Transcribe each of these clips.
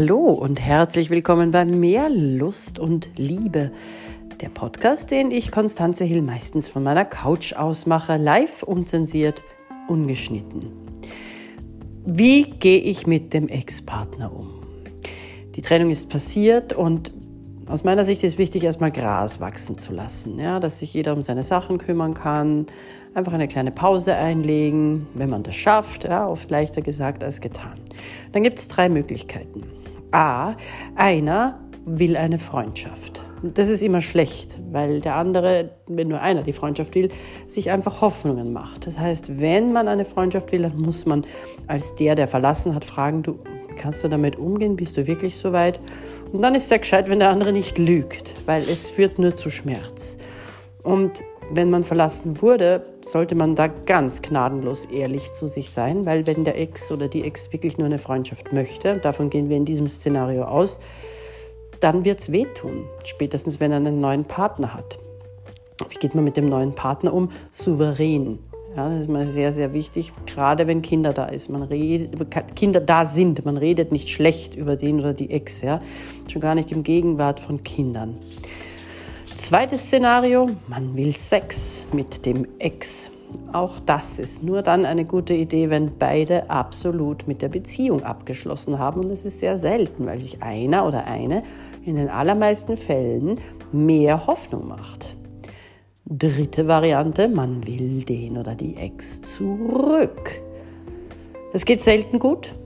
Hallo und herzlich willkommen bei Mehr Lust und Liebe. Der Podcast, den ich Konstanze Hill meistens von meiner Couch aus mache, live, unzensiert, ungeschnitten. Wie gehe ich mit dem Ex-Partner um? Die Trennung ist passiert und aus meiner Sicht ist wichtig, erstmal Gras wachsen zu lassen, ja, dass sich jeder um seine Sachen kümmern kann. Einfach eine kleine Pause einlegen, wenn man das schafft, ja, oft leichter gesagt als getan. Dann gibt es drei Möglichkeiten. A, einer will eine Freundschaft. Das ist immer schlecht, weil der andere, wenn nur einer die Freundschaft will, sich einfach Hoffnungen macht. Das heißt, wenn man eine Freundschaft will, dann muss man als der, der verlassen hat, fragen, du kannst du damit umgehen? Bist du wirklich so weit? Und dann ist es sehr gescheit, wenn der andere nicht lügt, weil es führt nur zu Schmerz. Und wenn man verlassen wurde, sollte man da ganz gnadenlos ehrlich zu sich sein, weil wenn der Ex oder die Ex wirklich nur eine Freundschaft möchte, davon gehen wir in diesem Szenario aus, dann wird es wehtun, spätestens wenn er einen neuen Partner hat. Wie geht man mit dem neuen Partner um? Souverän. Ja, das ist mal sehr, sehr wichtig, gerade wenn Kinder da ist. Man redet, Kinder da sind. Man redet nicht schlecht über den oder die Ex, ja. Schon gar nicht im Gegenwart von Kindern. Zweites Szenario, man will Sex mit dem Ex. Auch das ist nur dann eine gute Idee, wenn beide absolut mit der Beziehung abgeschlossen haben. Und es ist sehr selten, weil sich einer oder eine in den allermeisten Fällen mehr Hoffnung macht. Dritte Variante, man will den oder die Ex zurück. Es geht selten gut,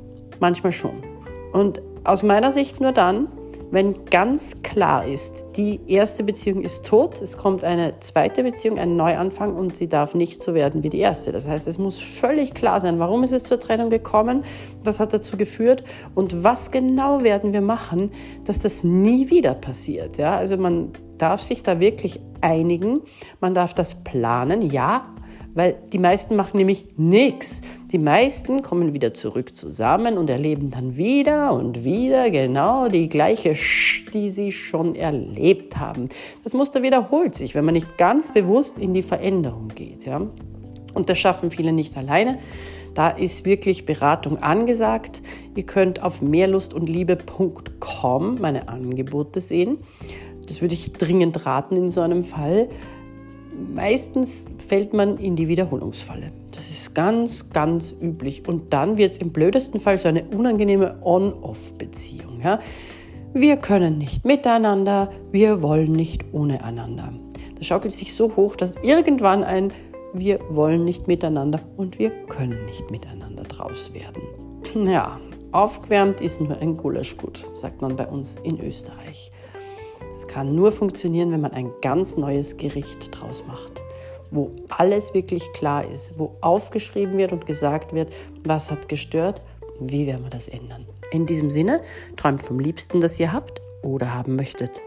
manchmal schon. Und aus meiner Sicht nur dann, wenn ganz klar ist, die erste Beziehung ist tot, es kommt eine zweite Beziehung, ein Neuanfang und sie darf nicht so werden wie die erste. Das heißt, es muss völlig klar sein, warum ist es zur Trennung gekommen, was hat dazu geführt und was genau werden wir machen, dass das nie wieder passiert. Ja? Also man darf sich da wirklich einigen, man darf das planen, ja, weil die meisten machen nämlich nichts. Die meisten kommen wieder zurück zusammen und erleben dann wieder und wieder genau die gleiche Sch, die sie schon erlebt haben. Das Muster wiederholt sich, wenn man nicht ganz bewusst in die Veränderung geht. Ja? Und das schaffen viele nicht alleine. Da ist wirklich Beratung angesagt. Ihr könnt auf mehrlustundliebe.com meine Angebote sehen. Das würde ich dringend raten in so einem Fall. Meistens fällt man in die Wiederholungsfalle. Das ist ganz, ganz üblich. Und dann wird es im blödesten Fall so eine unangenehme On-Off-Beziehung. Ja? Wir können nicht miteinander, wir wollen nicht ohne einander. Das schaukelt sich so hoch, dass irgendwann ein Wir wollen nicht miteinander und wir können nicht miteinander draus werden. Ja, aufgewärmt ist nur ein Gulaschgut, sagt man bei uns in Österreich. Es kann nur funktionieren, wenn man ein ganz neues Gericht draus macht, wo alles wirklich klar ist, wo aufgeschrieben wird und gesagt wird, was hat gestört, wie werden wir das ändern. In diesem Sinne, träumt vom Liebsten, das ihr habt oder haben möchtet.